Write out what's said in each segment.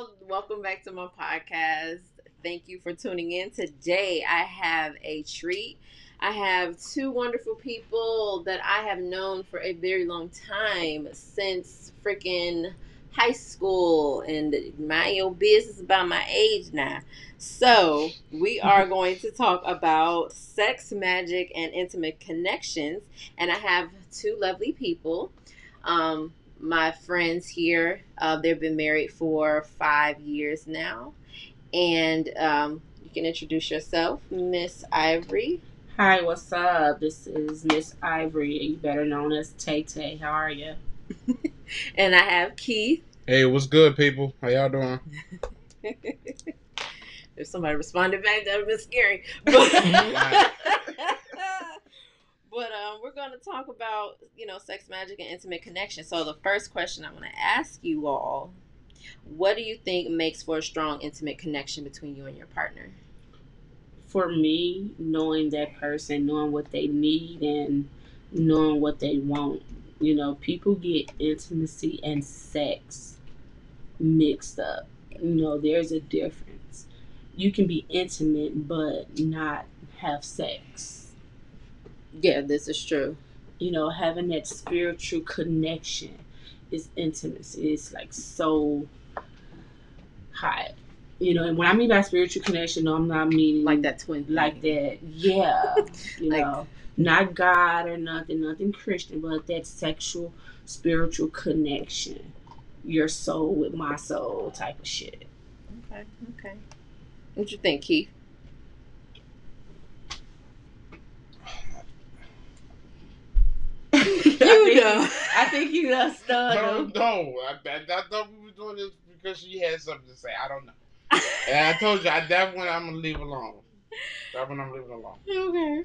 y'all. Welcome back to my podcast. Thank you for tuning in. Today, I have a treat. I have two wonderful people that I have known for a very long time since freaking high school, and mind your business about my age now. So, we are going to talk about sex, magic, and intimate connections. And I have two lovely people. Um, my friends here, uh, they've been married for five years now. And um, you can introduce yourself, Miss Ivory. Hi, what's up? This is Miss Ivory, you better known as Tay Tay. How are you? and I have Keith. Hey, what's good, people? How y'all doing? if somebody responded back, that would be scary. But, but um, we're going to talk about, you know, sex, magic, and intimate connection. So the first question I want to ask you all, what do you think makes for a strong, intimate connection between you and your partner? For me, knowing that person, knowing what they need, and knowing what they want. You know, people get intimacy and sex mixed up. You know, there's a difference. You can be intimate but not have sex. Yeah, this is true. You know, having that spiritual connection is intimacy. It's like so hot. You know, and when I mean by spiritual connection, no, I'm not meaning Like that twin. like that. Yeah, you Like- know, not God or nothing, nothing Christian, but that sexual, spiritual connection, your soul with my soul type of shit. Okay, okay. What you think, Keith? I You think, know. I think you done I stunned don't know. I, I, I thought we were doing this because she had something to say. I don't know. And I told you, I, that one I'm gonna leave alone. That one I'm leaving alone. Okay.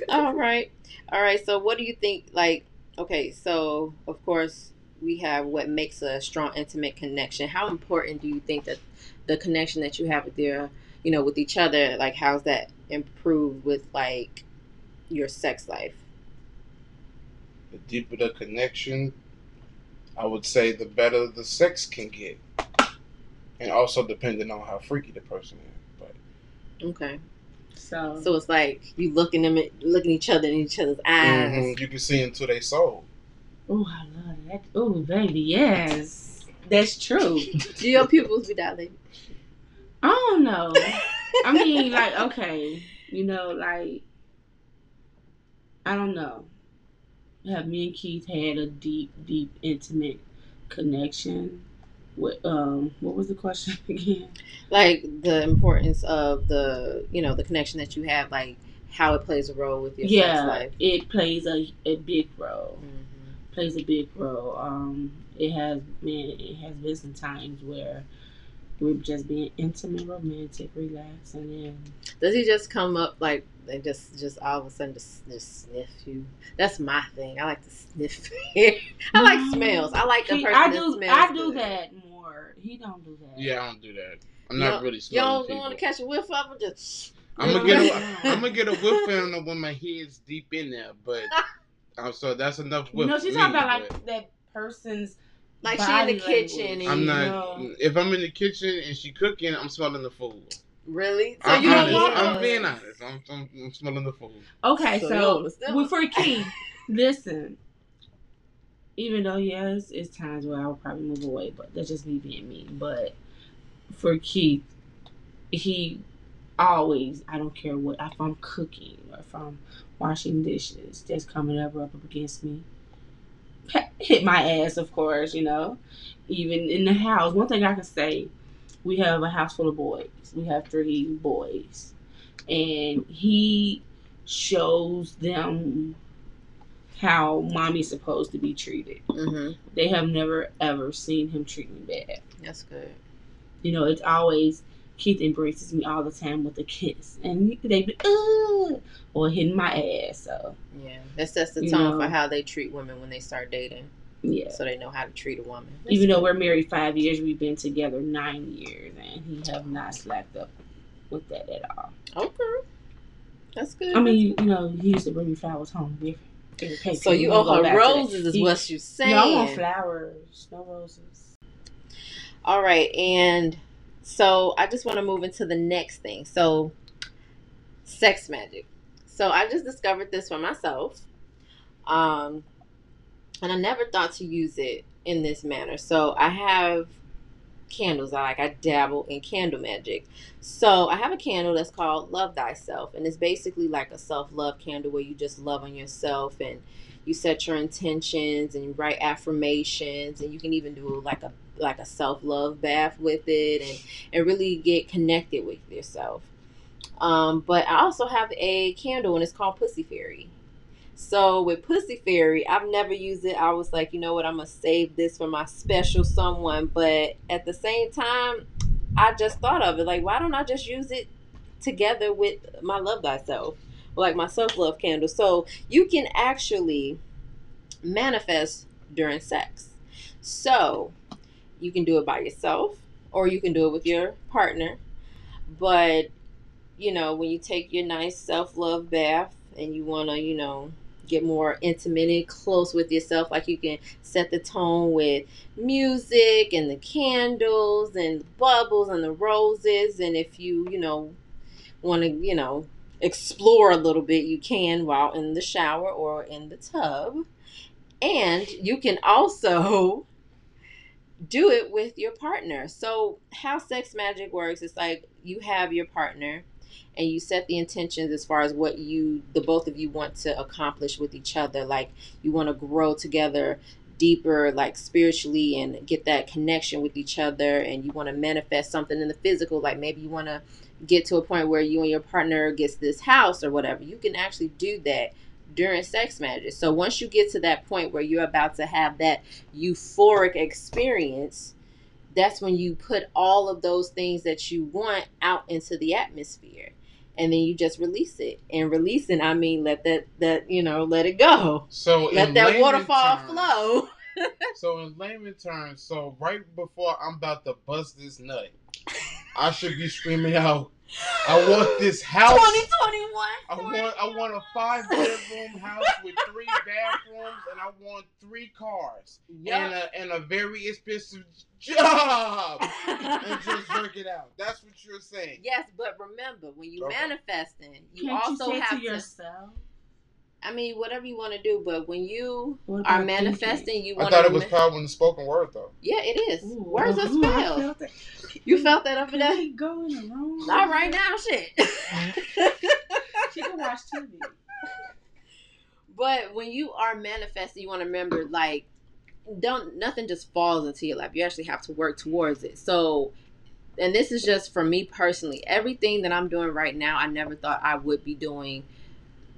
All right. All right. So, what do you think? Like, okay, so of course, we have what makes a strong, intimate connection. How important do you think that the connection that you have with your, you know, with each other, like, how's that improved with like your sex life? The deeper the connection, I would say the better the sex can get. And also depending on how freaky the person is. But Okay. So, So it's like you looking them, looking each other in each other's eyes. mhm, you can see into their soul. oh, I love that. Oh, baby, yes, that's true. Do your pupils be dilated? I don't know. I mean, like, okay, you know, like, I don't know. Have me and Keith had a deep, deep, intimate connection? What um, what was the question again? like the importance of the you know the connection that you have like how it plays a role with your sex yeah, life it plays a a big role. Mhm. Plays a big role. Um, it has been it has been some times where we're just being intimate, romantic, relaxing. and does he just come up like and just just all of a sudden just, just sniff you that's my thing i like to sniff i like No. smells i like the He- person I that do smells I do good. that more. He don't do that. Yeah, I don't do that. I'm You not don't- really you smelling don't want to catch a whiff of it just I'm gonna get a, I'm gonna get a whiff in it when my head's deep in there, but uh, so that's enough whiff. no, she's me, talking about but- like that person's like she in the body kitchen and I'm not. know. If I'm in the kitchen and she cooking, I'm smelling the food. Really so I'm you don't want I'm being honest. I'm, I'm, I'm smelling the food. Okay, So so, you don't wanna still- well, for Keith, listen. Even though yes, it's times where I will probably move away, but that's just me being me. But for Keith, he always I don't care what if I'm cooking or if I'm washing dishes, that's coming up up against me. Hit my ass, of course, you know. Even in the house, one thing I can say, we have a house full of boys. We have three boys, and he shows them how mommy's supposed to be treated. Mhm. They have never ever seen him treat me bad. that's good You know, it's always Keith embraces me all the time with a kiss, and they be uh, or hitting my ass. So yeah that sets the You tone know. for how they treat women when they start dating yeah. so they know how to treat a woman That's Even though we're married five years, we've been together nine years, and he have not slacked up with that at all. okay that's good I mean, you know, he used to bring me flowers home every, every So you owe her back to that. roses, is He- what you saying? No, I want flowers, no roses. All right, and so I just want to move into the next thing. So, sex magic. So I just discovered this for myself, um, and I never thought to use it in this manner. So I have candles. I like I dabble in candle magic. So I have a candle that's called Love Thyself, and it's basically like a self love candle where you just love on yourself and you set your intentions and you write affirmations, and you can even do like a like a self love bath with it, and and really get connected with yourself. Um, but I also have a candle, and it's called Pussy Fairy. So with Pussy Fairy, I've never used it. I was like, you know what, I'm gonna save this for my special someone. But at the same time, I just thought of it like, why don't I just use it together with my Love Thyself, like my self love candle? So you can actually manifest during sex. So you can do it by yourself, or you can do it with your partner. But you know, when you take your nice self love bath and you want to, you know, get more intimate and close with yourself. Like you can set the tone with music and the candles and the bubbles and the roses. And if you, you know, want to, you know, explore a little bit, you can while in the shower or in the tub. And you can also do it with your partner. So, how sex magic works is like you have your partner and you set the intentions as far as what you the both of you want to accomplish with each other. Like you want to grow together deeper like spiritually and get that connection with each other and you want to manifest something in the physical. Like maybe you want to get to a point where you and your partner gets this house or whatever. You can actually do that during sex magic so once you get to that point where you're about to have that euphoric experience that's when you put all of those things that you want out into the atmosphere. And then you just release it. And releasing i mean let that that you know let it go. So let that waterfall terms- flow. So in layman terms, so right before I'm about to bust this nut, I should be screaming out, "I want this house! 2021 I want I want a five bedroom house with three bathrooms, and I want three cars and a and a very expensive job, and just work it out. That's what you're saying. yes but remember when you Okay. manifesting you Can't also you say have to to yourself? I mean whatever you want to do but when you What are manifesting you want to I want thought it was power in the spoken word though. yeah it is? Ooh, words are uh-huh, ooh, spells felt you felt that over Can there we go in the room? not right now shit She can watch TV. But when you are manifesting, you want to remember like don't nothing just falls into your lap. You actually have to work towards it. So and this is just for me personally. Everything that I'm doing right now, I never thought I would be doing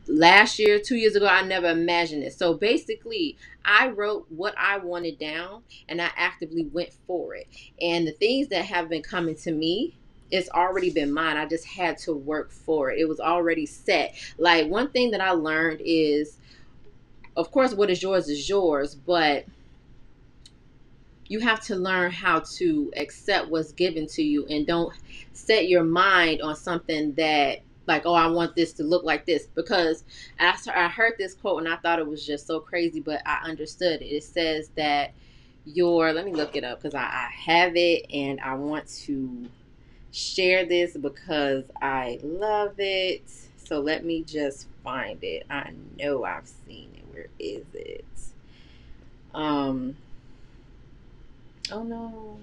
last year, 2 years ago. I never imagined it. So basically, I wrote what I wanted down and I actively went for it. And the things that have been coming to me it's already been mine. I just had to work for it. It was already set. Like one thing that I learned is of course what is yours is yours, but you have to learn how to accept what's given to you and don't set your mind on something that like oh i want this to look like this. Because I, I heard this quote and i thought it was just so crazy but i understood it. It says that your let me look it up because I, I have it and i want to share this because i love it. So let me just find it. I know i've seen it. Where is it? Um Oh no.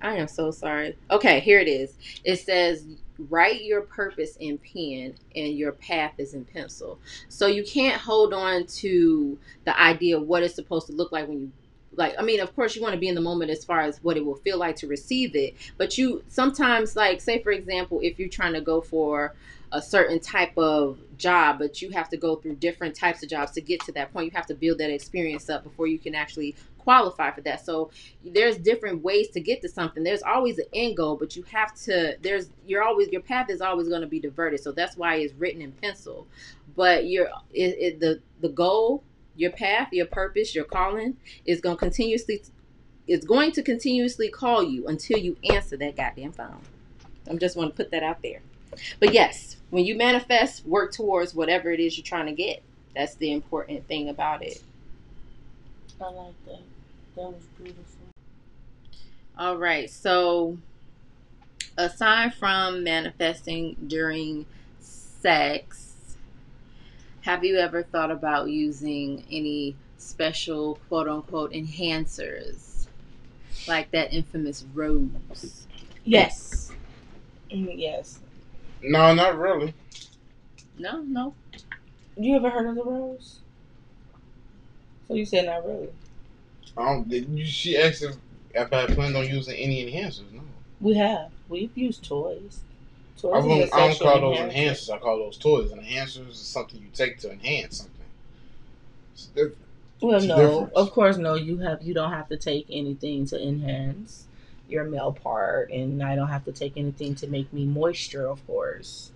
I am so sorry. Okay, here it is. It says write your purpose in pen and your path is in pencil. So you can't hold on to the idea of what it's supposed to look like when you like I mean of course you want to be in the moment as far as what it will feel like to receive it, but you sometimes like say for example if you're trying to go for a certain type of job, but you have to go through different types of jobs to get to that point. You have to build that experience up before you can actually qualify for that. So there's different ways to get to something. There's always an end goal, but you have to there's you're always your path is always going to be diverted. So that's why it's written in pencil. But your it, it, the the goal, your path, your purpose, your calling is going to continuously it's going to continuously call you until you answer that goddamn phone. I'm just want to put that out there. But yes, when you manifest, work towards whatever it is you're trying to get. That's the important thing about it. I like that. That was beautiful. All right. So, aside from manifesting during sex, have you ever thought about using any special quote unquote enhancers like that infamous rose? Yes. Mm, Yes. No, not really. No, no. You ever heard of the rose? So you said not really. I don't. She asked if, if I planned on using any enhancers. No, We have. We've used toys. Toys I don't, I don't call those enhancers. I call those toys. Enhancers is something you take to enhance something. It's different. Well, It's no, different. of course, no. You have you don't have to take anything to enhance your male part, and I don't have to take anything to make me moisture, of course,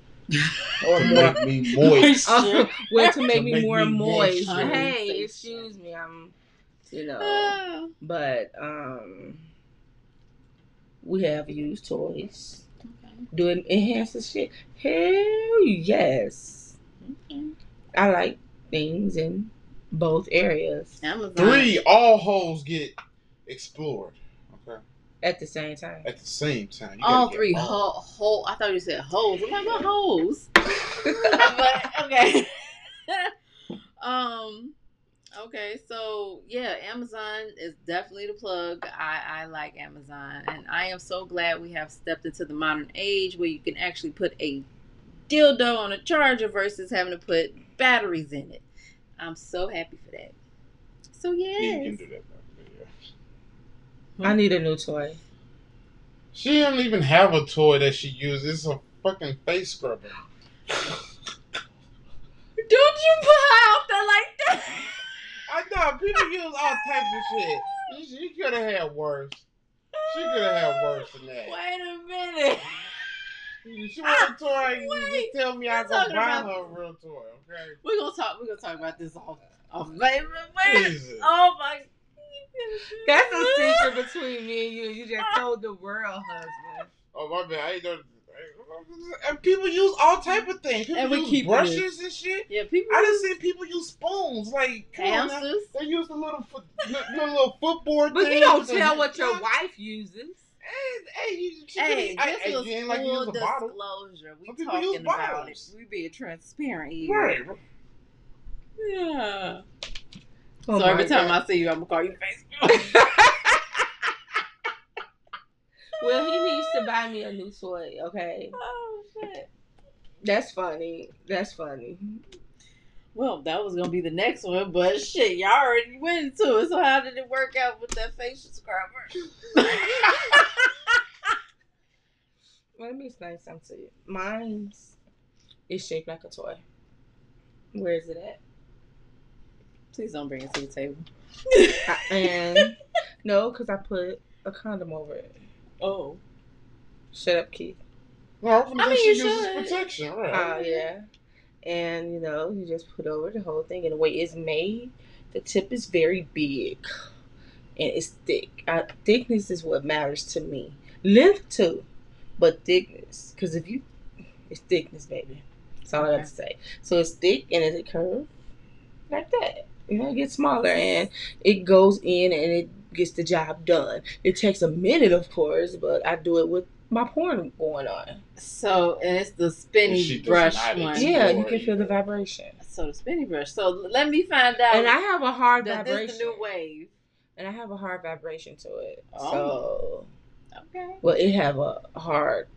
or To more. make me moist. Uh, well, to make To me make more me moist. moisture. Hey, excuse me, I'm, you know, Ah, but um, we have used toys. okay. Do it enhance the shit? Hell yes. Okay. I like things in both areas Amazon. Three, all holes get explored. Okay, at the same time. at the same time. All three all. whole, whole. I thought you said holes. I'm like, what holes? but okay. um. Okay, so yeah, Amazon is definitely the plug. I, I like Amazon, and I am so glad we have stepped into the modern age where you can actually put a dildo on a charger versus having to put batteries in it. I'm so happy for that. So Yeah, you yes, can do that. Yeah. I need a new toy. She don't even have a toy that she uses. It's a fucking face scrubber. don't you put her out there like that? I know people use all types of shit. She, she could have had worse. She could have had worse than that. Wait a minute. She want a toy. Ah, you Wait, just tell me I we're go buy about- her a real toy. Okay. We're gonna talk. We're gonna talk about this off. off wait, wait, wait. Jesus. Oh my. That's a secret between me and you. You just told the world, husband. Oh my bad. I ain't know. And people use all type of things. People And we use keep it. brushes and shit. Yeah, people. I done seen people use spoons. Like, come on now. hamsters. They use the little foot, the, the little footboard. But you don't tell what your Yeah. wife uses. Hey, hey, you, she Hey, really- this hey, was you ain't like you full use a bottle. disclosure. We Some talking about it. We being transparent here. Right. Yeah. Oh so my every time God. I see you, I'm gonna call you face. well, he needs to buy me a new toy. Okay, oh shit. that's funny. That's funny. Well, that was gonna be the next one, but shit, y'all already went into it. So how did it work out with that facial scrubber? Let me explain something to you. Mine's is shaped like a toy. Where is it at? Please don't bring it to the table. I, and no, because I put a condom over it. Oh. Shut up, Keith. No, I, was gonna I say mean, she you uses should. protection, right? Oh yeah. And you know, you just put over the whole thing, and the way it's made, the tip is very big, and it's thick. Uh, thickness is what matters to me. Length too, but thickness, because if you, it's thickness, baby. That's all I Okay. have to say. So it's thick and it's a curve like that. You know, it gets smaller and it goes in and it gets the job done. It takes a minute, of course, but I do it with my porn going on. So and it's the spinny brush one. Yeah, you can feel the vibration. So the spinny brush. So let me find out. And I have a hard that this vibration. the new wave. and I have a hard vibration to it. Oh. So, Okay. well, it have a hard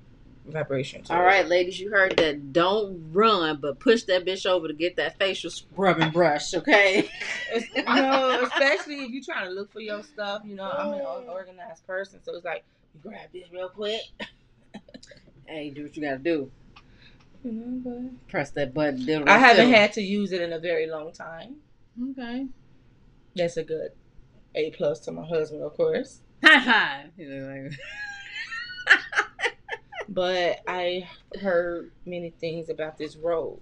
vibration All it. right, ladies, you heard that. Don't run, but push that bitch over to get that facial scrubbing brush. Okay. You know, especially if you're trying to look for your stuff. You know, I'm an organized person, so it's like you grab this real quick. hey, do what you gotta do. You know, Press that button. I haven't still. had to use it in a very long time. Okay. That's a good A plus to my husband, of course. Ha ha. You know, like- But I heard many things about this Rose.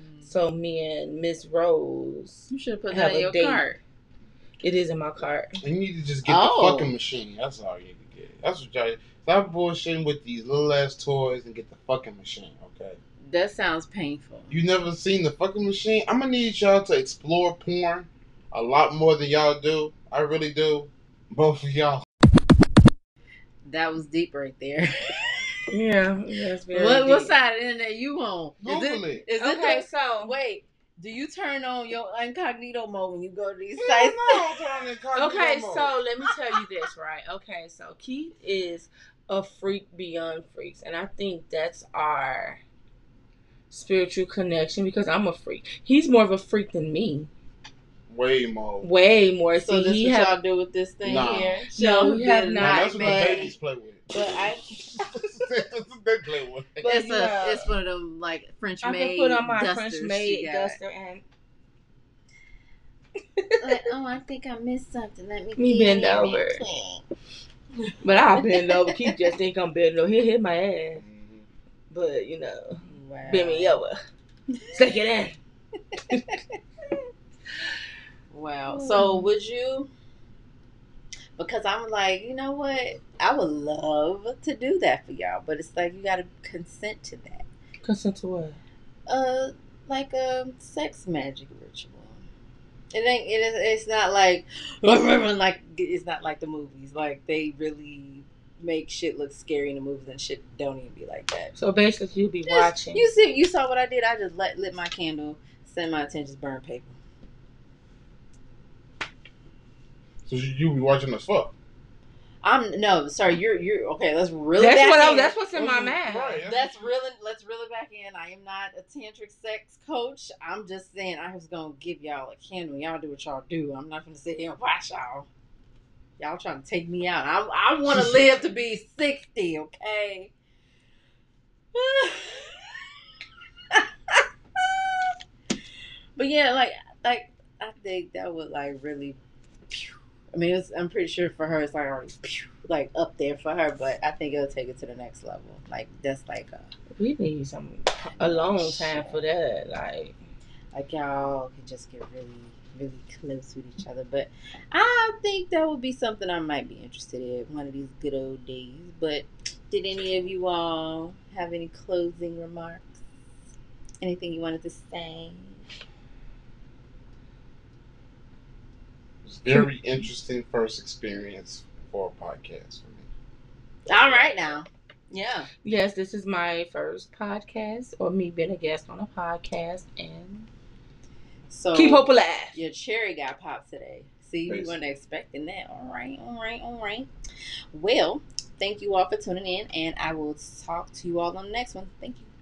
Mm. So me and Miss Rose, You should put that in a your date. cart. it is in my cart. You need to just get Oh. the fucking machine. That's all you need to get. That's what y'all. Stop bullshitting with these little ass toys and get the fucking machine. Okay. That sounds painful. You never seen the fucking machine? I'm gonna need y'all to explore porn a lot more than y'all do. I really do. Both of y'all. That was deep right there. Yeah, what what side of the internet you on? Is it, it. is it Okay, the- so wait? Do you turn on your incognito mode when you go to these Hell sites? no, I'm trying to Okay, mode. so let me tell you this, right? Okay, so Keith is a freak beyond freaks, and I think that's our spiritual connection because I'm a freak. He's more of a freak than me, way more. way more. So See, this he what have y'all do with this thing Nah. here? No, Show we have business. Now, not, that's what the but- babies play with. But I, That's what they play with. But it's a, yeah. it's one of them like French I made can put on my French she maid duster and like, oh, I think I missed something. Let me, Me bend in and over. clean. but I'll bend over. Keith just think I'm bending over. He'll hit my ass, Mhm. but you know, Wow. bend me over. Stick it in. Wow. So would you? Because I'm like, you know what? I would love to do that for y'all, but it's like you got to consent to that. Consent to what? Uh, like a sex magic ritual. It ain't. It is. It's not like like it's not like the movies. Like they really make shit look scary in the movies, and shit don't even be like that. So basically, you'll be Just- watching. You see, you saw what I did. I just let lit my candle, send my attention, burn paper. So you, you be watching us fuck. I'm no, sorry. You're you're okay. Let's really. that's back what I, in. that's what's in my Right, mind. that's- Let's really let's reel it back in. I am not a tantric sex coach. I'm just saying I was gonna give y'all a candle. Y'all do what y'all do. I'm not gonna sit here and watch y'all. Y'all trying to take me out. I I want to live to be sixty. Okay. but yeah, like like I think that would like really. phew. I mean, it's, I'm pretty sure for her it's like already like up there for her, but I think it'll take it to the next level. Like that's like a We need some a alone time for that. Like, like y'all can just get really really close with each other but i think that would be something i might be interested in one of these good old days but did any of you all have any closing remarks anything you wanted to say It was very interesting first experience for a podcast for me. all right now. Yeah. Yes, this is my first podcast, or me being a guest on a podcast, and so keep hope alive. your cherry got popped today. See you weren't expecting that. All right all right all right. Well thank you all for tuning in and i will talk to you all on the next one. Thank you